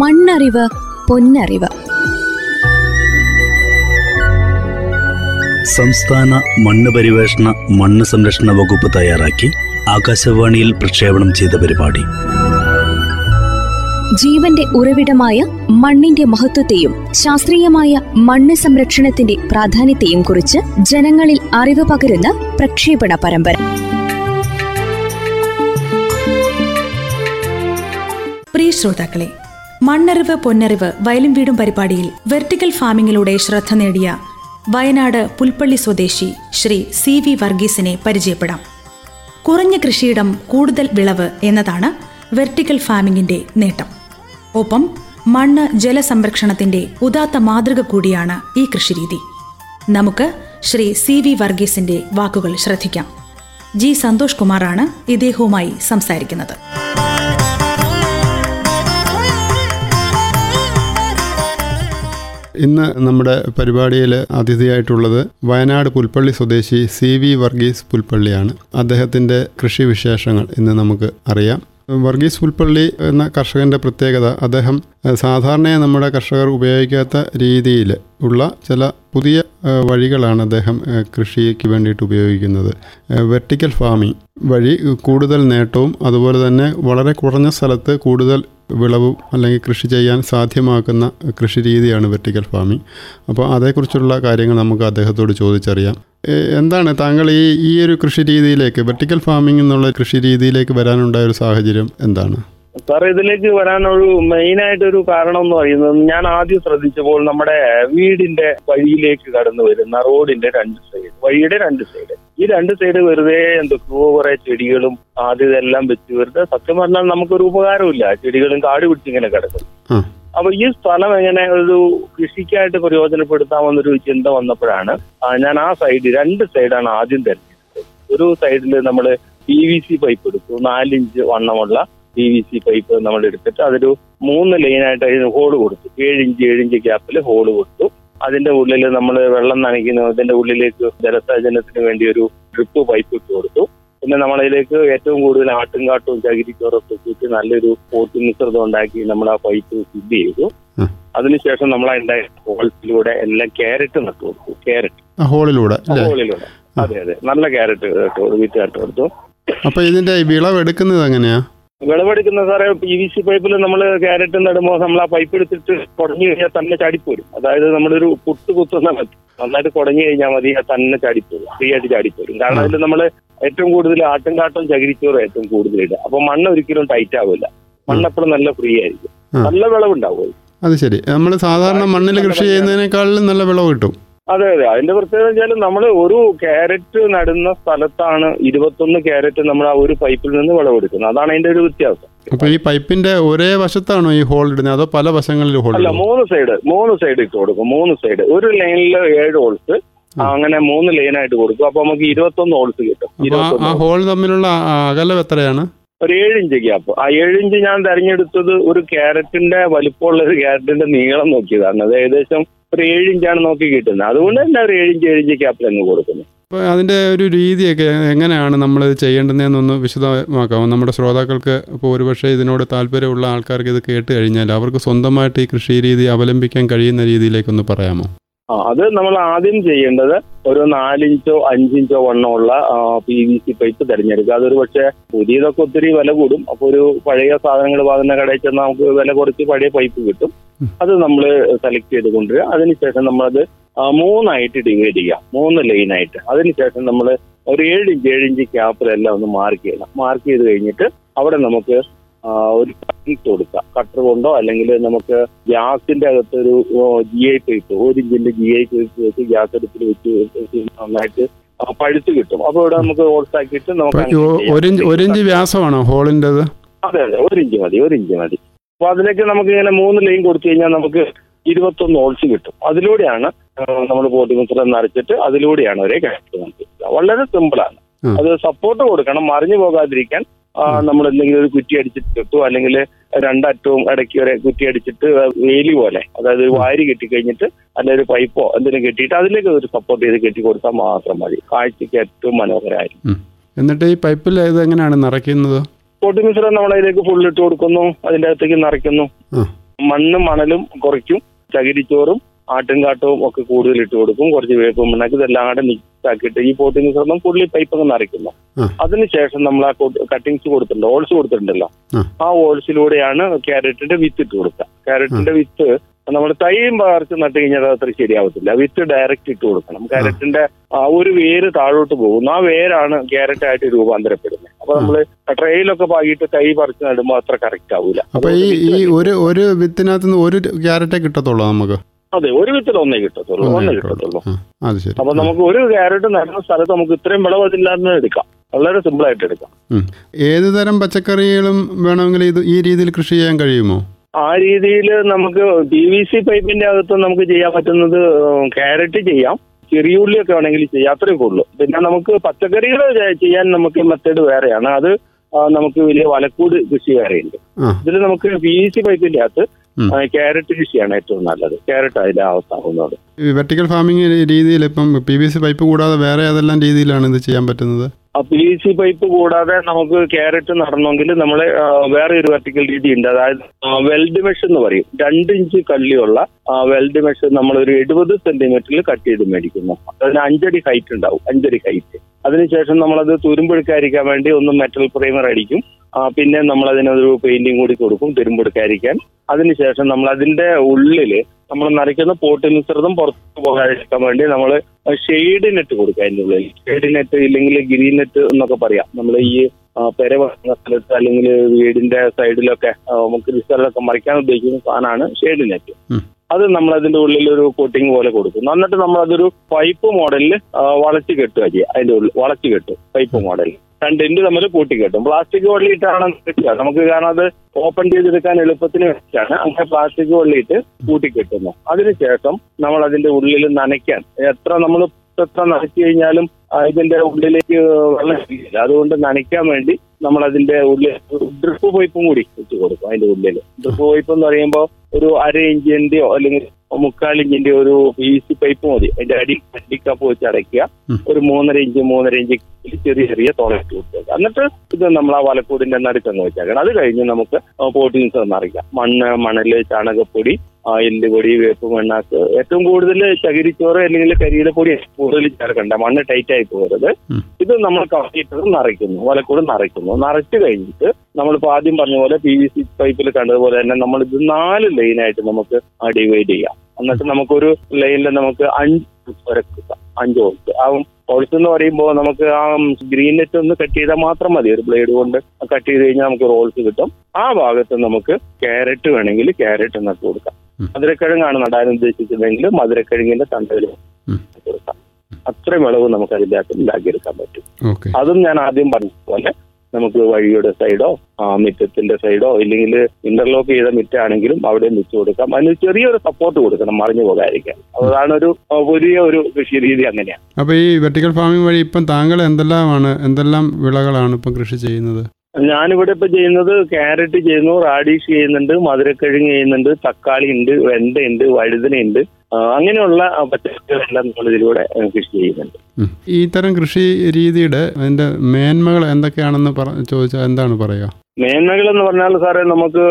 മണ്ണറിവ് പൊന്നറിവ്. സംസ്ഥാന മണ്ണ് പരിവേഷണ മണ്ണ് സംരക്ഷണ വകുപ്പ് തയ്യാറാക്കി ആകാശവാണിയിൽ പ്രക്ഷേപണം ചെയ്ത പരിപാടി. ജീവന്റെ ഉറവിടമായ മണ്ണിന്റെ മഹത്വത്തെയും ശാസ്ത്രീയമായ മണ്ണ് സംരക്ഷണത്തിന്റെ പ്രാധാന്യത്തെയും കുറിച്ച് ജനങ്ങളിൽ അറിവ് പകരുന്ന പ്രക്ഷേപണ പരമ്പര. പ്രിയ ശ്രോതാക്കളെ മണ്ണറിവ് പൊന്നറിവ് വയലും വീടും പരിപാടിയിൽ വെർട്ടിക്കൽ ഫാമിങ്ങിലൂടെ ശ്രദ്ധ നേടിയ വയനാട് പുൽപ്പള്ളി സ്വദേശി ശ്രീ സി വി വർഗീസിനെ പരിചയപ്പെടാം. കുറഞ്ഞ കൃഷിയിടം കൂടുതൽ വിളവ് എന്നതാണ് വെർട്ടിക്കൽ ഫാമിങ്ങിന്റെ നേട്ടം. ഒപ്പം മണ്ണ് ജലസംരക്ഷണത്തിന്റെ ഉദാത്ത മാതൃക കൂടിയാണ് ഈ കൃഷിരീതി. നമുക്ക് ശ്രീ സി വി വർഗീസിന്റെ വാക്കുകൾ ശ്രദ്ധിക്കാം. ജി സന്തോഷ് കുമാറാണ് ഇദ്ദേഹവുമായി സംസാരിക്കുന്നത്. ഇന്ന് നമ്മുടെ പരിപാടിയിൽ അതിഥിയായിട്ടുള്ളത് വയനാട് പുൽപ്പള്ളി സ്വദേശി സി വി വർഗീസ് പുൽപ്പള്ളിയാണ്. അദ്ദേഹത്തിന്റെ കൃഷി വിശേഷങ്ങൾ ഇന്ന് നമുക്ക് അറിയാം. വർഗീസ് പുൽപ്പള്ളി എന്ന കർഷകന്റെ പ്രത്യേകത അദ്ദേഹം സാധാരണയായി നമ്മുടെ കർഷകർ ഉപയോഗിക്കാത്ത രീതിയിൽ ഉള്ള ചില പുതിയ വഴികളാണ് അദ്ദേഹം കൃഷിക്ക് വേണ്ടിയിട്ട് ഉപയോഗിക്കുന്നത്. വെർട്ടിക്കൽ ഫാമിംഗ് വഴി കൂടുതൽ നേട്ടവും അതുപോലെ തന്നെ വളരെ കുറഞ്ഞ സ്ഥലത്ത് കൂടുതൽ വിളവും അല്ലെങ്കിൽ കൃഷി ചെയ്യാൻ സാധ്യമാക്കുന്ന കൃഷി രീതിയാണ് വെർട്ടിക്കൽ ഫാമിംഗ്. അപ്പോൾ അതേക്കുറിച്ചുള്ള കാര്യങ്ങൾ നമുക്ക് അദ്ദേഹത്തോട് ചോദിച്ചറിയാം. എന്താണ് താങ്കൾ ഈ ഈ ഒരു കൃഷി രീതിയിലേക്ക് വെർട്ടിക്കൽ ഫാമിംഗ് എന്നുള്ള കൃഷി രീതിയിലേക്ക് വരാനുണ്ടായ ഒരു സാഹചര്യം എന്താണ്? സാർ ഇതിലേക്ക് വരാനൊരു മെയിൻ ആയിട്ടൊരു കാരണം എന്ന് പറയുന്നത് ഞാൻ ആദ്യം ശ്രദ്ധിച്ചപ്പോൾ നമ്മുടെ വീടിന്റെ വഴിയിലേക്ക് കടന്നു വരുന്ന റോഡിന്റെ രണ്ട് സൈഡ് വഴിയുടെ രണ്ട് സൈഡ് ഈ രണ്ട് സൈഡ് വെറുതെ എന്തൊക്കെയോ കുറെ ചെടികളും ആദ്യം ഇതെല്ലാം വെച്ച് വെറുതെ സത്യം പറഞ്ഞാൽ നമുക്കൊരു ഉപകാരമില്ല ചെടികളും കാട് പിടിച്ചിങ്ങനെ കിടക്കും. അപ്പൊ ഈ സ്ഥലം എങ്ങനെ ഒരു കൃഷിക്കായിട്ട് പ്രയോജനപ്പെടുത്താമെന്നൊരു ചിന്ത വന്നപ്പോഴാണ് ഞാൻ ആ സൈഡ് രണ്ട് സൈഡാണ് ആദ്യം തിരഞ്ഞെടുത്തത്. ഒരു സൈഡിൽ നമ്മൾ പി വി സി പൈപ്പ് എടുത്തു നാലിഞ്ച് വണ്ണമുള്ള പി വി സി പൈപ്പ് നമ്മൾ എടുത്തിട്ട് അതൊരു മൂന്ന് ലൈനായിട്ട് അതിന് ഹോൾ കൊടുത്തു. ഏഴിഞ്ച് ഇഞ്ച് ഗ്യാപ്പിൽ ഹോൾ കൊടുത്തു. അതിന്റെ ഉള്ളിൽ നമ്മൾ വെള്ളം നനയ്ക്കുന്ന. അതിന്റെ ഉള്ളിലേക്ക് ജലസേചനത്തിന് വേണ്ടി ഒരു ഡ്രിപ്പ് പൈപ്പ് ഇട്ട് കൊടുത്തു. പിന്നെ നമ്മളതിലേക്ക് ഏറ്റവും കൂടുതൽ ആട്ടുംകാട്ടും ചകിരിക്കോറൊക്കെ കൂട്ടി നല്ലൊരു പോട്ടി മിശ്രിതം ഉണ്ടാക്കി നമ്മൾ ആ പൈപ്പ് ഫിഡ് ചെയ്തു. അതിനുശേഷം നമ്മൾ അതിന്റെ ഹോൾസിലൂടെ എല്ലാം ക്യാരറ്റ് നട്ടു കൊടുത്തു. ക്യാരറ്റ് ഹോളിലൂടെ ഹോളിലൂടെ അതെ അതെ. നല്ല ക്യാരറ്റ് വിത്ത് നട്ടു കൊടുത്തു. അപ്പൊ ഇതിന്റെ വിളവ് എടുക്കുന്നത് എങ്ങനെയാ? വിളവെടുക്കുന്ന സാറേ പി വി സി പൈപ്പിൽ നമ്മൾ ക്യാരറ്റ് നടുമ്പോൾ നമ്മൾ ആ പൈപ്പ് എടുത്തിട്ട് കുടഞ്ഞു കഴിഞ്ഞാൽ തന്നെ ചാടിപ്പോരും. അതായത് നമ്മളൊരു പുട്ട് കുത്തുന്ന മതി. നന്നായിട്ട് കുടഞ്ഞു കഴിഞ്ഞാൽ മതി തന്നെ ചാടിപ്പോരും. ഫ്രീ ആയിട്ട് ചാടിപ്പോരും. കാരണം അതിൽ നമ്മൾ ഏറ്റവും കൂടുതൽ ആട്ടും കാട്ടും ചകിരിച്ചോറും ഏറ്റവും കൂടുതൽ ഇടുക. അപ്പൊ മണ്ണ് ഒരിക്കലും ടൈറ്റ് ആവില്ല മണ്ണ് എപ്പോഴും നല്ല ഫ്രീ ആയിരിക്കും. നല്ല വിളവുണ്ടാവും. അത് ശരി. നമ്മൾ സാധാരണ മണ്ണിൽ കൃഷി ചെയ്യുന്നതിനേക്കാളും നല്ല വിളവ് കിട്ടും. അതെ അതെ. അതിന്റെ പ്രത്യേകത വെച്ചാൽ നമ്മൾ ഒരു ക്യാരറ്റ് നടുന്ന സ്ഥലത്താണ് ഇരുപത്തൊന്ന് ക്യാരറ്റ് നമ്മൾ ആ ഒരു പൈപ്പിൽ നിന്ന് വിളവെടുക്കുന്നത്. അതാണ് അതിന്റെ ഒരു വ്യത്യാസം. അപ്പൊ ഈ പൈപ്പിന്റെ ഒരേ വശത്താണോ ഈ ഹോൾ ഇടുന്നത്? അതോ പല വശങ്ങളിൽ ഹോൾ അല്ല മൂന്ന് സൈഡ് മൂന്ന് സൈഡ് ഇട്ട് കൊടുക്കും. മൂന്ന് സൈഡ് ഒരു ലൈനിൽ ഏഴ് ഹോൾസ് അങ്ങനെ മൂന്ന് ലൈൻ ആയിട്ട് കൊടുക്കും. അപ്പൊ നമുക്ക് ഇരുപത്തൊന്ന് ഹോൾസ് കിട്ടും. ആ ഹോൾ തമ്മിലുള്ള അകലം എത്രയാണ്? ഒരു ഏഴിഞ്ച് ഗ്യാപ്പ് ആ ഏഴിഞ്ച് ഞാൻ തെരഞ്ഞെടുത്തത് ഒരു ക്യാരറ്റിന്റെ വലിപ്പമുള്ള ഒരു ക്യാരറ്റിന്റെ നീളം നോക്കിയതാണ്. അത് ഏകദേശം ഒരു ഏഴ് ഇഞ്ചാണ് നോക്കി കിട്ടുന്നത്. അതുകൊണ്ട് തന്നെ ഒരു ഏഴ് ഇഞ്ച് ഏഴ് ഇഞ്ച് ഗ്യാപ്പിൽ അങ്ങ് കൊടുക്കുന്നു. അപ്പോൾ അതിന്റെ ഒരു രീതിയൊക്കെ എങ്ങനെയാണ് നമ്മൾ ചെയ്യേണ്ടതെന്നൊന്ന് വിശദമാക്കാം നമ്മുടെ ശ്രോതാക്കൾക്ക് ഇപ്പോൾ ഒരുപക്ഷെ ഇതിനോട് താല്പര്യമുള്ള ആൾക്കാർക്ക് ഇത് കേട്ട് കഴിഞ്ഞാൽ അവർക്ക് സ്വന്തമായിട്ട് ഈ കൃഷി രീതി അവലംബിക്കാൻ കഴിയുന്ന രീതിയിലേക്ക് ഒന്ന് പറയാമോ? ആ അത് നമ്മൾ ആദ്യം ചെയ്യേണ്ടത് ഒരു നാലിഞ്ചോ അഞ്ചിഞ്ചോ വണ്ണമുള്ള പി വി സി പൈപ്പ് തിരഞ്ഞെടുക്കുക. അതൊരു പക്ഷേ പുതിയതൊക്കെ ഒത്തിരി വില കൂടും. അപ്പോൾ ഒരു പഴയ സാധനങ്ങൾ വാങ്ങുന്ന കടയിൽ ചെന്നാൽ നമുക്ക് വില കുറച്ച് പഴയ പൈപ്പ് കിട്ടും. അത് നമ്മൾ സെലക്ട് ചെയ്ത് കൊണ്ടുവരിക. അതിനുശേഷം നമ്മളത് മൂന്നായിട്ട് ഡിവൈഡ് ചെയ്യുക. മൂന്ന് ലൈനായിട്ട് അതിനുശേഷം നമ്മൾ ഒരു ഏഴ് ഇഞ്ച് ഏഴ് ഇഞ്ച് ക്യാപ്പിലെല്ലാം ഒന്ന് മാർക്ക് ചെയ്യണം. മാർക്ക് ചെയ്ത് കഴിഞ്ഞിട്ട് അവിടെ നമുക്ക് ഒരു കട്ടിട്ട് കൊടുക്കാം. കട്ടർ കൊണ്ടോ അല്ലെങ്കിൽ നമുക്ക് ഗ്യാസിന്റെ അകത്ത് ഒരു ജി ഐ പൈപ്പ് ഒരു ഇഞ്ചിന്റെ ജി ഐ പൈപ്പ് വെച്ച് ഗ്യാസ് അടുപ്പിൽ വെച്ച് നന്നായിട്ട് പഴുത്ത് കിട്ടും. അപ്പോൾ ഇവിടെ നമുക്ക് ഹോൾസ് ആക്കിയിട്ട് നമുക്ക് ഒരു ഇഞ്ച് വ്യാസമാണോ ഹോളിന്റെ അതെ അതെ. ഒരു ഇഞ്ച് മതി ഒരു ഇഞ്ച് മതി. അപ്പൊ അതിലേക്ക് നമുക്ക് ഇങ്ങനെ മൂന്ന് ലൈൻ കൊടുത്തു കഴിഞ്ഞാൽ നമുക്ക് ഇരുപത്തൊന്ന് ഓൾസ് കിട്ടും. അതിലൂടെയാണ് നമ്മൾ പോട്ടി മിശ്രം നിറച്ചിട്ട് അതിലൂടെയാണ് അവരെ നമുക്ക് വളരെ സിമ്പിളാണ്. അത് സപ്പോർട്ട് കൊടുക്കണം മറിഞ്ഞു പോകാതിരിക്കാൻ നമ്മൾ എന്തെങ്കിലും ഒരു കുറ്റി അടിച്ചിട്ട് കിട്ടും അല്ലെങ്കിൽ രണ്ടറ്റവും ഇടയ്ക്ക് വരെ കുറ്റി അടിച്ചിട്ട് വേലി പോലെ അതായത് ഒരു വാരി കെട്ടിക്കഴിഞ്ഞിട്ട് അല്ലെങ്കിൽ ഒരു പൈപ്പോ എന്തെങ്കിലും കെട്ടിയിട്ട് അതിലേക്ക് ഒരു സപ്പോർട്ട് ചെയ്ത് കെട്ടി കൊടുത്താൽ മാത്രം മതി. കാഴ്ചയ്ക്ക് ഏറ്റവും മനോഹരമായിരിക്കും. എന്നിട്ട് ഈ പൈപ്പിൽ ഇത് എങ്ങനെയാണ് നിറയ്ക്കുന്നത്? പോട്ടി മിശ്രം നമ്മളതിലേക്ക് ഫുള്ളിട്ട് ഫുൾ ഇട്ട് കൊടുക്കുന്നു. അതിന്റെ അകത്തേക്ക് നിറയ്ക്കുന്നു. മണ്ണും മണലും കുറയ്ക്കും. ചകിരിച്ചോറും ആട്ടുംകാട്ടവും ഒക്കെ കൂടുതൽ ഇട്ട് കൊടുക്കും. കുറച്ച് വേപ്പും മണ്ണാക്കി ഇതെല്ലാം കൂടെ മിക്സ് ആക്കിയിട്ട് ഈ പോട്ടിംഗ് മിശ്രണം പുള്ളി പൈപ്പ് അങ്ങ് നിറയ്ക്കുന്നു. അതിനുശേഷം നമ്മൾ ആ കട്ടിങ്സ് കൊടുത്തിട്ടുണ്ട്. ഓൾസ് കൊടുത്തിട്ടുണ്ടല്ലോ. ആ. ആ ഓൾസിലൂടെയാണ് ക്യാരറ്റിന്റെ വിത്ത് ഇട്ട് കൊടുക്കുക. ക്യാരറ്റിന്റെ വിത്ത് നമ്മൾ തൈയും പകർച്ച് നട്ട് കഴിഞ്ഞാൽ അത് അത്ര ശരിയാവത്തില്ല. വിത്ത് ഡയറക്റ്റ് ഇട്ട് കൊടുക്കണം. ക്യാരറ്റിന്റെ ആ. ഒരു വേര് താഴോട്ട് പോകുന്നു. ആ വേരാണ് ക്യാരറ്റ് ആയിട്ട് രൂപാന്തരപ്പെടുന്നത്. അപ്പൊ നമ്മൾ ട്രെയിലൊക്കെ പാകിയിട്ട് തൈ പറിച്ച് നടുമ്പോൾ അത്ര കറക്റ്റ് ആവൂല. അപ്പൊ ഈ ഈ ഒരു ഒരു വിത്തിനകത്ത് നിന്ന് ഒരു ക്യാരറ്റേ കിട്ടത്തുള്ളൂ നമുക്ക്? അതെ ഒരു വിത്തിൽ ഒന്നേ കിട്ടത്തുള്ളൂ. ഒന്നേ കിട്ടത്തുള്ളൂ. അപ്പൊ നമുക്ക് ഒരു ക്യാരറ്റ് നടുന്ന സ്ഥലത്ത് നമുക്ക് ഇത്രയും വിളവ് അതില്ലാതെ എടുക്കാം. വളരെ സിമ്പിൾ ആയിട്ട് എടുക്കാം. ഏത് തരം പച്ചക്കറികളും വേണമെങ്കിൽ ഇത് ഈ രീതിയിൽ കൃഷി ചെയ്യാൻ കഴിയുമോ? ആ രീതിയിൽ നമുക്ക് പി വി സി പൈപ്പിന്റെ അകത്ത് നമുക്ക് ചെയ്യാൻ പറ്റുന്നത് ക്യാരറ്റ് ചെയ്യാം. ചെറിയുള്ളിയൊക്കെ വേണമെങ്കിൽ ചെയ്യാം. അത്രയൊക്കെ ഉള്ളൂ. പിന്നെ നമുക്ക് പച്ചക്കറികൾ ചെയ്യാൻ നമുക്ക് മെത്തേഡ് വേറെയാണ്. അത് നമുക്ക് വലിയ വലക്കൂട് കൃഷി വേറെയുണ്ട്. ഇതിൽ നമുക്ക് പി വി സി പൈപ്പിന്റെ അകത്ത് ക്യാരറ്റ് കൃഷിയാണ് ഏറ്റവും നല്ലത്. ക്യാരറ്റ് അതിലെ അവസ്ഥാവുന്നത് ഈ വെർട്ടിക്കൽ ഫാമിംഗ് രീതിയിൽ ഇപ്പം പി വി സി പൈപ്പ് കൂടാതെ വേറെ ഏതെല്ലാം രീതിയിലാണ് ഇത് ചെയ്യാൻ പറ്റുന്നത്? പി സി പൈപ്പ് കൂടാതെ നമുക്ക് ക്യാരറ്റ് നടണമെങ്കിൽ നമ്മൾ വേറെ ഒരു വെർട്ടിക്കൽ രീതി ഉണ്ട്. അതായത് വെൽഡ് മെഷ് എന്ന് പറയും. രണ്ട് ഇഞ്ച് കള്ളിയുള്ള വെൽഡ് മെഷ് നമ്മൾ ഒരു എഴുപത് സെന്റിമീറ്ററിൽ കട്ട് ചെയ്ത് മേടിക്കുന്നു. അതിന് അഞ്ചടി ഹൈറ്റ് ഉണ്ടാവും. അഞ്ചടി ഹൈറ്റ് അതിനുശേഷം നമ്മളത് തുരുമ്പെടുക്കാതിരിക്കാൻ വേണ്ടി ഒന്ന് മെറ്റൽ പ്രൈമർ അടിക്കും. പിന്നെ നമ്മൾ അതിനൊരു പെയിന്റിംഗ് കൂടി കൊടുക്കും തുരുമ്പെടുക്കാതിരിക്കാൻ. അതിനുശേഷം നമ്മൾ അതിന്റെ ഉള്ളിൽ നമ്മൾ നരയ്ക്കുന്ന പോട്ട് മിശ്രിതം പുറത്ത് പോകാതിരിക്കാൻ വേണ്ടി നമ്മൾ ഷെയ്ഡ് നെറ്റ് കൊടുക്കുക അതിന്റെ ഉള്ളിൽ. ഷെയ്ഡ് നെറ്റ് ഇല്ലെങ്കിൽ ഗ്രീൻ നെറ്റ് എന്നൊക്കെ പറയാം. നമ്മൾ ഈ പെര വളർന്ന സ്ഥലത്ത് അല്ലെങ്കിൽ വീടിന്റെ സൈഡിലൊക്കെ നമുക്ക് റിസൾട്ടൊക്കെ മറിക്കാൻ ഉദ്ദേശിക്കുന്ന സാധനമാണ് ഷെയ്ഡ് നെറ്റ് അത് നമ്മൾ അതിന്റെ ഉള്ളിൽ ഒരു കോട്ടിങ് പോലെ കൊടുക്കും. എന്നിട്ട് നമ്മൾ അതൊരു പൈപ്പ് മോഡലിൽ വളച്ച് കെട്ടുക ചെയ്യുക അതിന്റെ ഉള്ളിൽ വളച്ച് കെട്ടും പൈപ്പ് മോഡൽ രണ്ട് നമ്മൾ തമ്മിൽ കൂട്ടി കെട്ടും പ്ലാസ്റ്റിക് വള്ളിയിട്ടാണ് കെട്ടുക നമുക്ക് കാരണം അത് ഓപ്പൺ ചെയ്തെടുക്കാൻ എളുപ്പത്തിന് വെച്ചാണ്. അങ്ങനെ പ്ലാസ്റ്റിക് വള്ളിയിട്ട് കൂട്ടി കെട്ടുന്നു അതിനുശേഷം നമ്മൾ അതിന്റെ ഉള്ളിൽ നനയ്ക്കാൻ. എത്ര നമ്മൾ എത്ര നനച്ചു കഴിഞ്ഞാലും ഇതിന്റെ ഉള്ളിലേക്ക് വെള്ളം ഇല്ല. അതുകൊണ്ട് നനയ്ക്കാൻ വേണ്ടി നമ്മൾ അതിന്റെ ഉള്ളിൽ ഡ്രിപ്പ് പൈപ്പും കൂടി വെച്ച് കൊടുക്കും. അതിന്റെ ഉള്ളിൽ. ഡ്രിപ്പ് പൈപ്പ് എന്ന് പറയുമ്പോൾ ഒരു അര ഇഞ്ചിന്റെയോ അല്ലെങ്കിൽ മുക്കാൽ ഇഞ്ചിന്റെ ഒരു പി സി പൈപ്പ് മതി. അതിന്റെ അടി അടിക്കപ്പ് വെച്ച് അടയ്ക്കുക. ഒരു മൂന്നര ഇഞ്ച് മൂന്നര ഇഞ്ച് ചെറിയ ചെറിയ തുളയിട്ട് കൊടുത്തേക്കുക എന്നിട്ട് ഇത് നമ്മൾ ആ വലക്കൂടിന്റെ നടുക്കങ്ങ് വെച്ചേക്കണം. അത് കഴിഞ്ഞ് നമുക്ക് പോട്ടിങ്സ് നിറയ്ക്കാം. മണ്ണ് മണൽ ചാണകപ്പൊടി എല്ലുപൊടി വേപ്പ് മണ്ണാക്ക് ഏറ്റവും കൂടുതൽ ചകിരിച്ചോറ് അല്ലെങ്കിൽ കരിയില പൊടി കൂടുതൽ ചേർക്കണ്ട മണ്ണ് ടൈറ്റ് ആയി പോകരുത്. ഇത് നമ്മൾ കത്തിയിട്ട് നിറയ്ക്കുന്നു. വലക്കൂട് നിറയ്ക്കുന്നു. നിറച്ചു കഴിഞ്ഞിട്ട് നമ്മളിപ്പോ ആദ്യം പറഞ്ഞ പോലെ പി വി സി പൈപ്പിൽ കണ്ടതുപോലെ തന്നെ നമ്മൾ ഇത് നാല് ലൈനായിട്ട് നമുക്ക് ഡിവൈഡ് ചെയ്യാം. എന്നിട്ട് നമുക്കൊരു ലൈനിൽ നമുക്ക് അഞ്ച് കിട്ടാം അഞ്ച് ഹോൾസ് ആ ഹോൾസ് എന്ന് പറയുമ്പോൾ നമുക്ക് ആ ഗ്രീൻ നെറ്റ് ഒന്ന് കട്ട് ചെയ്താൽ മാത്രം മതി. ഒരു ബ്ലേഡ് കൊണ്ട് കട്ട് ചെയ്ത് കഴിഞ്ഞാൽ നമുക്ക് റോൾസ് കിട്ടും. ആ ഭാഗത്ത് നമുക്ക് ക്യാരറ്റ് വേണമെങ്കിൽ ക്യാരറ്റ് നട്ട് കൊടുക്കാം. മധുരക്കിഴങ്ങാണ് നടാൻ ഉദ്ദേശിക്കുന്നതെങ്കിൽ മധുരക്കിഴങ്ങിന്റെ തണ്ടയിൽ. കൊടുക്കാം. അത്രയും വിളവ് നമുക്ക് അതിന്റെ അകത്ത് ഉണ്ടാക്കിയെടുക്കാൻ പറ്റും. അതും ഞാൻ ആദ്യം പറഞ്ഞതുപോലെ പോലെ നമുക്ക് വഴിയുടെ സൈഡോ ആ, മിറ്റത്തിന്റെ സൈഡോ ഇല്ലെങ്കിൽ ഇന്റർലോക്ക് ചെയ്ത മിറ്റാണെങ്കിലും അവിടെ വെച്ച് കൊടുക്കാം. അതിന് ചെറിയൊരു സപ്പോർട്ട് കൊടുക്കണം മറിഞ്ഞു പോകാതിരിക്കാൻ. അതാണ് ഒരു വലിയ ഒരു കൃഷി രീതി അങ്ങനെയാണ്. അപ്പൊ ഈ വെർട്ടിക്കൽ ഫാമിംഗ് വഴി ഇപ്പം താങ്കൾ എന്തെല്ലാമാണ് എന്തെല്ലാം വിളകളാണ് ഇപ്പം കൃഷി ചെയ്യുന്നത്? ഞാനിവിടെ ഇപ്പൊ ചെയ്യുന്നത് ക്യാരറ്റ് ചെയ്യുന്നു റാഡിഷ് ചെയ്യുന്നുണ്ട് മധുരക്കിഴങ്ങ് ചെയ്യുന്നുണ്ട് തക്കാളി ഉണ്ട് വെണ്ടയുണ്ട് വഴുതനയുണ്ട് ഉണ്ട്. അങ്ങനെയുള്ള പച്ചക്കറികളെല്ലാം നമ്മൾ ഇതിലൂടെ കൃഷി ചെയ്യുന്നുണ്ട്. ഈ തരം കൃഷി രീതിയുടെ അതിന്റെ മേന്മകൾ എന്തൊക്കെയാണെന്ന് ചോദിച്ചാൽ എന്താണ് പറയുക മേന്മകൾ എന്ന് പറഞ്ഞാൽ സാറേ നമുക്ക്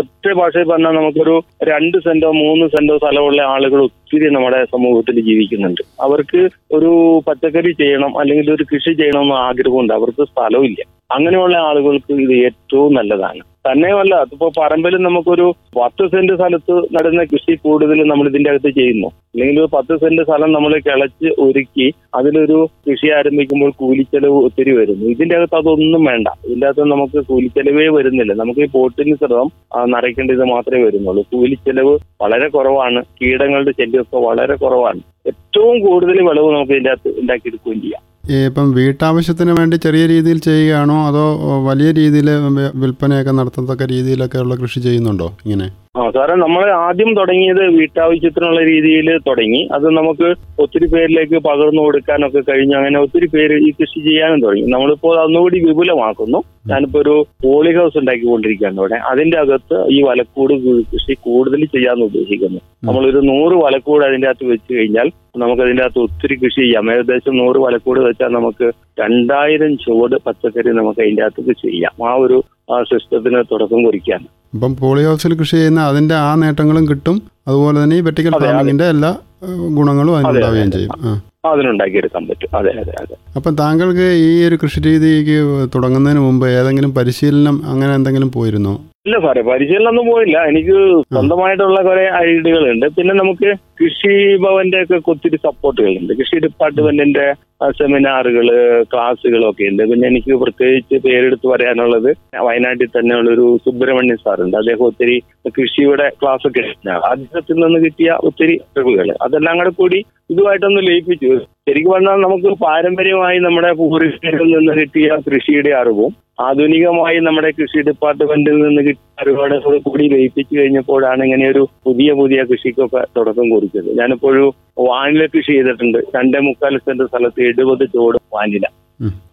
ഒറ്റ ഭാഷയിൽ പറഞ്ഞാൽ നമുക്കൊരു രണ്ട് സെന്റോ മൂന്ന് സെന്റോ സ്ഥലമുള്ള ആളുകൾ ഒത്തിരി നമ്മുടെ സമൂഹത്തിൽ ജീവിക്കുന്നുണ്ട്. അവർക്ക് ഒരു പച്ചക്കറി ചെയ്യണം അല്ലെങ്കിൽ ഒരു കൃഷി ചെയ്യണം ചെയ്യണമെന്ന് ആഗ്രഹമുണ്ട്. അവർക്ക് സ്ഥലമില്ല അങ്ങനെയുള്ള ആളുകൾക്ക് ഇത് ഏറ്റവും നല്ലതാണ്. തന്നെയുമല്ല അതിപ്പോ പറമ്പിൽ നമുക്കൊരു പത്ത് സെന്റ് സ്ഥലത്ത് നടുന്ന കൃഷി കൂടുതൽ നമ്മൾ ഇതിന്റെ അകത്ത് ചെയ്യുന്നു. അല്ലെങ്കിൽ ഒരു പത്ത് സെന്റ് സ്ഥലം നമ്മൾ കിളച്ച് ഒരുക്കി അതിലൊരു കൃഷി ആരംഭിക്കുമ്പോൾ കൂലിച്ചെലവ് ഒത്തിരി വരുന്നു. ഇതിന്റെ അകത്ത് അതൊന്നും വേണ്ട. ഇതിന്റെ അകത്ത് നമുക്ക് കൂലിച്ചെലവേ വരുന്നില്ല. നമുക്ക് ഈ പോട്ടിന് ശ്രമം നിറയ്ക്കേണ്ടത് മാത്രമേ വരുന്നുള്ളൂ. കൂലിച്ചെലവ് വളരെ കുറവാണ്. കീടങ്ങളുടെ ശല്യമൊക്കെ വളരെ കുറവാണ്. ഏറ്റവും കൂടുതൽ വിളവ് നമുക്ക് ഇതിന്റെ അകത്ത് ഉണ്ടാക്കിയെടുക്കുകയും ചെയ്യാം. ഇപ്പം വീട്ടാവശ്യത്തിന് വേണ്ടി ചെറിയ രീതിയിൽ ചെയ്യുകയാണോ? അതോ വലിയ രീതിയിൽ വിൽപ്പനയൊക്കെ നടത്തത്തക്ക രീതിയിലൊക്കെ ഉള്ള കൃഷി ചെയ്യുന്നുണ്ടോ ഇങ്ങനെ? ആ സാറേ നമ്മൾ ആദ്യം തുടങ്ങിയത് വീട്ടാവശ്യത്തിനുള്ള രീതിയിൽ തുടങ്ങി. അത് നമുക്ക് ഒത്തിരി പേരിലേക്ക് പകർന്നു കൊടുക്കാനൊക്കെ കഴിഞ്ഞു അങ്ങനെ ഒത്തിരി പേര് ഈ കൃഷി ചെയ്യാനും തുടങ്ങി. നമ്മളിപ്പോൾ ഒന്നുകൂടി വിപുലമാക്കുന്നു. ഞാനിപ്പോ ഒരു പോളി ഹൗസ് ഉണ്ടാക്കിക്കൊണ്ടിരിക്കുകയാണ് ഇവിടെ. അതിന്റെ അകത്ത് ഈ വലക്കൂട് കൃഷി കൂടുതൽ ചെയ്യാമെന്ന് ഉദ്ദേശിക്കുന്നു. നമ്മളൊരു നൂറ് വലക്കൂട് അതിന്റെ അകത്ത് വെച്ച് കഴിഞ്ഞാൽ നമുക്ക് അതിന്റെ അകത്ത് ഒത്തിരി കൃഷി ചെയ്യാം. ഏകദേശം നൂറ് വലക്കൂട് വെച്ചാൽ നമുക്ക് രണ്ടായിരം ചുവട് പച്ചക്കറി നമുക്ക് അതിന്റെ അകത്ത് ചെയ്യാം. ആ ഒരു സിസ്റ്റത്തിന് തുടക്കം കുറിക്കാൻ. അപ്പം പോളി ഹൗസിൽ കൃഷി ചെയ്യുന്ന അതിന്റെ ആ നേട്ടങ്ങളും കിട്ടും. അതുപോലെ തന്നെ ഈ. ഫാമിങ്ങിന്റെ എല്ലാ ഗുണങ്ങളും അതിനുണ്ടാവുകയും ചെയ്യും. ആ. അതിനുണ്ടാക്കിയെടുക്കാൻ പറ്റും. അതെ അതെ അതെ. അപ്പം താങ്കൾക്ക് ഈ ഒരു കൃഷി രീതിക്ക് തുടങ്ങുന്നതിന് മുമ്പ് ഏതെങ്കിലും പരിശീലനം അങ്ങനെ എന്തെങ്കിലും പോയിരുന്നോ? ഇല്ല സാറേ പരിശീലനം ഒന്നും പോയില്ല. എനിക്ക് സ്വന്തമായിട്ടുള്ള കുറെ ഐഡിയകളുണ്ട്. പിന്നെ നമുക്ക് കൃഷി ഭവന്റെ ഒക്കെ ഒത്തിരി സപ്പോർട്ടുകളുണ്ട്. കൃഷി ഡിപ്പാർട്ട്മെന്റിന്റെ സെമിനാറുകൾ ക്ലാസ്സുകളൊക്കെ ഉണ്ട്. പിന്നെ എനിക്ക് പ്രത്യേകിച്ച് പേരെടുത്ത് പറയാനുള്ളത് വയനാട്ടിൽ തന്നെ ഉള്ളൊരു സുബ്രഹ്മണ്യൻ സാറുണ്ട്. അദ്ദേഹം ഒത്തിരി കൃഷിയുടെ ക്ലാസ് ഒക്കെ അദ്ദേഹത്തിൽ നിന്ന് കിട്ടിയ ഒത്തിരി അറിവുകൾ അതെല്ലാം കൂടെ കൂടി ഇതുമായിട്ടൊന്ന് ലയിപ്പിച്ചു. ശരിക്കും പറഞ്ഞാൽ നമുക്ക് പാരമ്പര്യമായി നമ്മുടെ പൂർവികരിൽ നിന്ന് കിട്ടിയ കൃഷിയുടെ അറിവും ആധുനികമായി നമ്മുടെ കൃഷി ഡിപ്പാർട്ട്മെന്റിൽ നിന്ന് കിട്ടിയ അറിവുകളെ കൂടെ ലയിപ്പിച്ചു കഴിഞ്ഞപ്പോഴാണ് ഇങ്ങനെ ഒരു പുതിയ പുതിയ കൃഷിക്കൊക്കെ തുടക്കം കുറിച്ചത്. ഞാനിപ്പോഴും വാനില കൃഷി ചെയ്തിട്ടുണ്ട്. രണ്ടേ മുക്കാൽ സെന്റ് സ്ഥലത്ത് എഴുപത് ചോട് വാനില.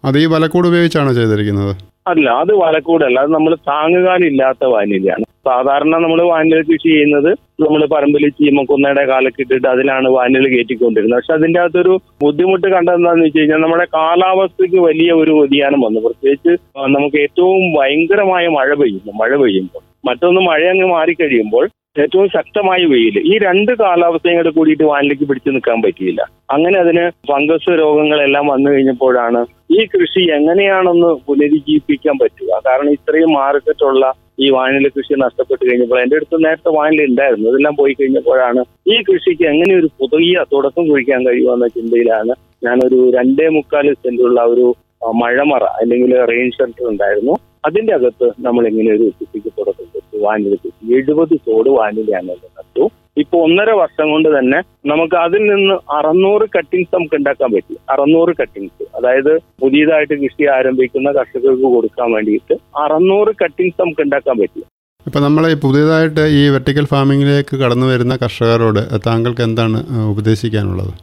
അത് ഈ വലക്കൂട് ഉപയോഗിച്ചാണ് ചെയ്തിരിക്കുന്നത്? അല്ല അത് വലക്കൂടല്ല. അത് നമ്മൾ താങ്ങുകാലില്ലാത്ത വാനിലയാണ്. സാധാരണ നമ്മൾ വാനില കൃഷി ചെയ്യുന്നത് നമ്മൾ പറമ്പിൽ ചീമക്കുന്നയുടെ കാലൊക്കെ ഇട്ടിട്ട് അതിലാണ് വാനില കയറ്റിക്കൊണ്ടിരുന്നത്. പക്ഷെ അതിന്റെ അകത്തൊരു ബുദ്ധിമുട്ട് കണ്ടെന്താന്ന് വെച്ച് കഴിഞ്ഞാൽ നമ്മുടെ കാലാവസ്ഥയ്ക്ക് വലിയ ഒരു വ്യതിയാനം വന്നു. പ്രത്യേകിച്ച് നമുക്ക് ഏറ്റവും ഭയങ്കരമായ മഴ പെയ്യുന്നു. മഴ പെയ്യുമ്പോൾ. മറ്റൊന്ന് മഴ അങ്ങ് മാറിക്കഴിയുമ്പോൾ ഏറ്റവും ശക്തമായ വെയിൽ. ഈ രണ്ട് കാലാവസ്ഥയും കൂടെ കൂടിയിട്ട് വാനിലേക്ക് പിടിച്ചു നിൽക്കാൻ പറ്റിയില്ല. അങ്ങനെ അതിന് ഫംഗസ് രോഗങ്ങളെല്ലാം വന്നു കഴിഞ്ഞപ്പോഴാണ് ഈ കൃഷി എങ്ങനെയാണെന്ന് പുനരുജ്ജീവിപ്പിക്കാൻ പറ്റുക. കാരണം ഇത്രയും മാർക്കറ്റുള്ള ഈ വാനില കൃഷി നഷ്ടപ്പെട്ട് കഴിഞ്ഞപ്പോൾ എന്റെ അടുത്ത് നേരത്തെ വാനില ഉണ്ടായിരുന്നു. അതെല്ലാം പോയി കഴിഞ്ഞപ്പോഴാണ് ഈ കൃഷിക്ക് എങ്ങനെ ഒരു പുതിയ തുടക്കം കുറിക്കാൻ കഴിയുമെന്ന ചിന്തയിലാണ് ഞാനൊരു രണ്ടേ മുക്കാൽ സെന്റുള്ള ഒരു മഴമറ അല്ലെങ്കിൽ റെയിൻ ഷെൽട്ടർ ഉണ്ടായിരുന്നു. അതിന്റെ അകത്ത് നമ്മൾ എങ്ങനെ ഒരു കൃഷിക്ക് തുടക്കം വാനില കൃഷി എഴുപത് തോട് വാനിലയാണ് നട്ടു. ഇപ്പൊ ഒന്നര വർഷം കൊണ്ട് തന്നെ നമുക്ക് അതിൽ നിന്ന് അറുന്നൂറ് കട്ടിങ്സ് നമുക്ക് ഉണ്ടാക്കാൻ പറ്റി. അറുന്നൂറ് കട്ടിങ്സ് അതായത് പുതിയതായിട്ട് കൃഷി ആരംഭിക്കുന്ന കർഷകർക്ക് കൊടുക്കാൻ വേണ്ടിയിട്ട് അറുന്നൂറ് കട്ടിങ്സ് നമുക്ക് ഉണ്ടാക്കാൻ പറ്റി. ഇപ്പം നമ്മൾ പുതിയതായിട്ട് ഈ വെർട്ടിക്കൽ ഫാമിങ്ങിലേക്ക് കടന്നു വരുന്ന കർഷകരോട് താങ്കൾക്ക് എന്താണ് ഉപദേശിക്കാനുള്ളത്?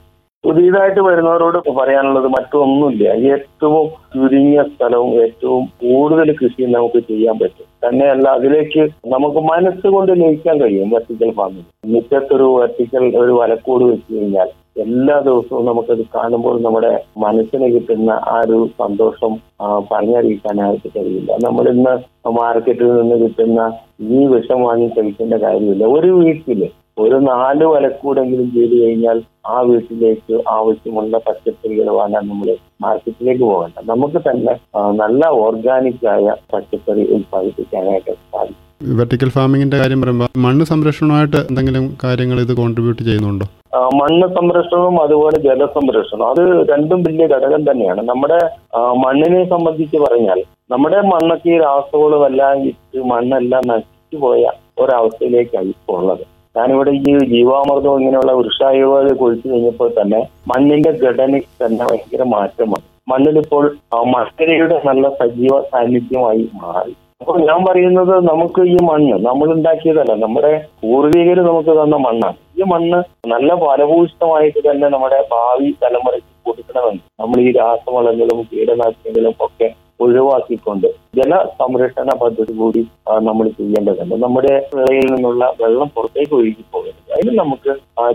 പുതിയതായിട്ട് വരുന്നവരോട് പറയാനുള്ളത് മറ്റൊന്നുമില്ല. ഏറ്റവും ചുരുങ്ങിയ സ്ഥലവും ഏറ്റവും കൂടുതൽ കൃഷിയും നമുക്ക് ചെയ്യാൻ പറ്റും. തന്നെയല്ല അതിലേക്ക് നമുക്ക് മനസ്സുകൊണ്ട് ലയിക്കാൻ കഴിയും വെർട്ടിക്കൽ ഫാമിംഗ്. മുറ്റത്തൊരു വെർട്ടിക്കൽ ഒരു വലക്കൂട് വെച്ച് കഴിഞ്ഞാൽ എല്ലാ ദിവസവും നമുക്കത് കാണുമ്പോൾ നമ്മുടെ മനസ്സിന് കിട്ടുന്ന ആ ഒരു സന്തോഷം പറഞ്ഞറിയിക്കാനായിട്ട് കഴിയില്ല. നമ്മൾ ഇന്ന് മാർക്കറ്റിൽ നിന്ന് കിട്ടുന്ന ഈ വിഷം വാങ്ങി കഴിക്കേണ്ട കാര്യമില്ല. ഒരു വീട്ടിൽ ഒരു നാല് വലക്കൂടെങ്കിലും ചെയ്ത് കഴിഞ്ഞാൽ ആ വീട്ടിലേക്ക് ആവശ്യമുള്ള പച്ചക്കറികൾ വാങ്ങാൻ നമ്മൾ മാർക്കറ്റിലേക്ക് പോകണ്ട നമുക്ക് തന്നെ നല്ല ഓർഗാനിക് ആയ പച്ചക്കറി ഉത്പാദിപ്പിക്കാനായിട്ട് സാധിക്കും. വെർട്ടിക്കൽ ഫാമിങ്ങിന്റെ കാര്യം പറയുമ്പോൾ മണ്ണ് സംരക്ഷണമായിട്ട് എന്തെങ്കിലും കാര്യങ്ങൾ ഇത് കോൺട്രിബ്യൂട്ട് ചെയ്യുന്നുണ്ടോ? മണ്ണ് സംരക്ഷണവും അതുപോലെ ജലസംരക്ഷണവും. അത് രണ്ടും വലിയ ഘടകം തന്നെയാണ്. നമ്മുടെ മണ്ണിനെ സംബന്ധിച്ച് പറഞ്ഞാൽ നമ്മുടെ മണ്ണൊക്കെ ഈ രാസവളമെല്ലാം ഇട്ട് മണ്ണെല്ലാം നശിച്ചു പോയ ഒരവസ്ഥയിലേക്കാണ് ഇപ്പോൾ ഉള്ളത്. ഞാനിവിടെ ഈ ജീവാമൃതം ഇങ്ങനെയുള്ള വൃക്ഷായുകൾ കുഴിച്ചു കഴിഞ്ഞപ്പോൾ തന്നെ മണ്ണിന്റെ ഘടനയ്ക്ക് തന്നെ ഭയങ്കര മാറ്റമാണ്. മണ്ണിലിപ്പോൾ മക്കരയുടെ നല്ല സജീവ സാന്നിധ്യമായി മാറി. അപ്പോൾ ഞാൻ പറയുന്നത് നമുക്ക് ഈ മണ്ണ് നമ്മൾ ഉണ്ടാക്കിയതല്ല നമ്മുടെ പൂർവികർ നമുക്ക് തന്ന മണ്ണാണ്. ഈ മണ്ണ് നല്ല ഫലഭൂഷ്ടമായിട്ട് തന്നെ നമ്മുടെ ഭാവി തലമുറയ്ക്ക് കൊടുക്കണമെന്ന്. നമ്മൾ ഈ രാസവളങ്ങളും കീടനാശിനികളും ഒക്കെ ഒഴിവാക്കിക്കൊണ്ട് ജല സംരക്ഷണ പദ്ധതി കൂടി നമ്മൾ ചെയ്യേണ്ടതുണ്ട്. നമ്മുടെ വിളയിൽ നിന്നുള്ള വെള്ളം പുറത്തേക്ക് ഒഴുകി പോകരുത്. അതിന് നമുക്ക്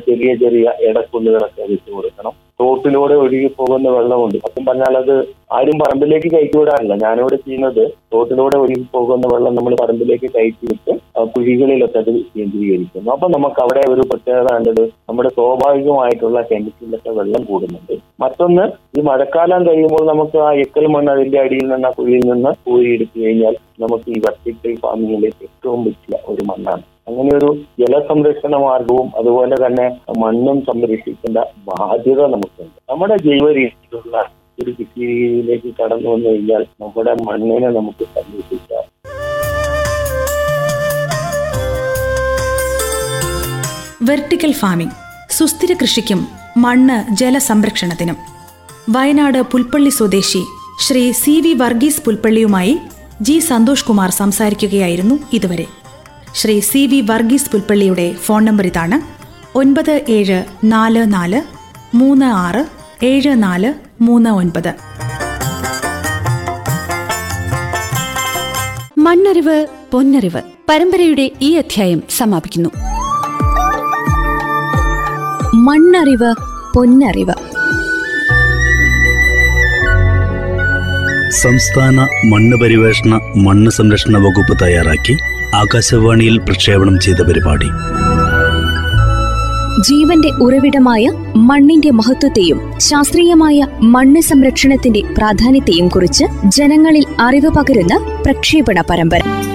ചെറിയ ചെറിയ ഇടക്കുള്ളുകളൊക്കെ വെച്ച് കൊടുക്കണം. തോട്ടിലൂടെ ഒഴുകി പോകുന്ന വെള്ളമുണ്ട്. സത്യം പറഞ്ഞാൽ അത് ആരും പറമ്പിലേക്ക് കയറ്റി വിടാറില്ല ഞാനിവിടെ ചെയ്യുന്നത് തോട്ടിലൂടെ ഒഴുകി പോകുന്ന വെള്ളം നമ്മൾ പറമ്പിലേക്ക് കയറ്റി വിട്ട് ആ കുഴികളിലൊക്കെ അത് കേന്ദ്രീകരിക്കുന്നു. അപ്പൊ നമുക്ക് അവിടെ ഒരു പ്രത്യേകത കണ്ടത് നമ്മുടെ സ്വാഭാവികമായിട്ടുള്ള കെമിക്കലിലൊക്കെ വെള്ളം കൂടുന്നുണ്ട്. മറ്റൊന്ന് ഈ മഴക്കാലം കഴിയുമ്പോൾ നമുക്ക് ആ എക്കൽ മണ്ണ് അതിന്റെ അടിയിൽ നിന്ന് ആ കുഴിയിൽ നിന്ന് കോരിയെടുത്തു കഴിഞ്ഞാൽ നമുക്ക് ഈ വെർട്ടിക്കൽ ഫാമിങ്ങിലേക്ക് ഏറ്റവും പറ്റിയ ഒരു മണ്ണാണ്. അങ്ങനെ ഒരു ജലസംരക്ഷണ മാർഗവും അതുപോലെ തന്നെ മണ്ണും സംരക്ഷിക്കേണ്ട ബാധ്യത നമുക്കുണ്ട്. നമ്മുടെ ജൈവ രീതിയിലുള്ള ഒരു കൃഷിയിലേക്ക് കടന്നു വന്നു കഴിഞ്ഞാൽ നമ്മുടെ മണ്ണിനെ നമുക്ക് സംരക്ഷിക്കാം. വെർട്ടിക്കൽ ഫാമിംഗ് സുസ്ഥിര കൃഷിക്കും മണ്ണ് ജലസംരക്ഷണത്തിനും. വയനാട് പുൽപ്പള്ളി സ്വദേശി ശ്രീ സി വി വർഗീസ് പുൽപ്പള്ളിയുമായി ജി സന്തോഷ് കുമാർ സംസാരിക്കുകയായിരുന്നു ഇതുവരെ. ശ്രീ സി വി വർഗീസ് പുൽപ്പള്ളിയുടെ ഫോൺ നമ്പർ ഇതാണ് ഒൻപത് ഏഴ് നാല് നാല് മൂന്ന് ആറ് ഏഴ് നാല് മൂന്ന് ഒൻപത്. മണ്ണറിവ് പൊന്നറിവ് പരമ്പരയുടെ ഈ അധ്യായം സമാപിക്കുന്നു. മണ്ണറിവ് പൊന്നറിവ്. സംസ്ഥാന മണ്ണ് പരിവേഷണ മണ്ണ് സംരക്ഷണ വകുപ്പ് തയ്യാറാക്കി ആകാശവാണിയിൽ പ്രക്ഷേപണം ചെയ്ത പരിപാടി. ജീവന്റെ ഉറവിടമായ മണ്ണിന്റെ മഹത്വത്തെയും ശാസ്ത്രീയമായ മണ്ണ് സംരക്ഷണത്തിന്റെ പ്രാധാന്യത്തെയും കുറിച്ച് ജനങ്ങളിൽ അറിവ് പകരുന്ന പ്രക്ഷേപണ പരമ്പര.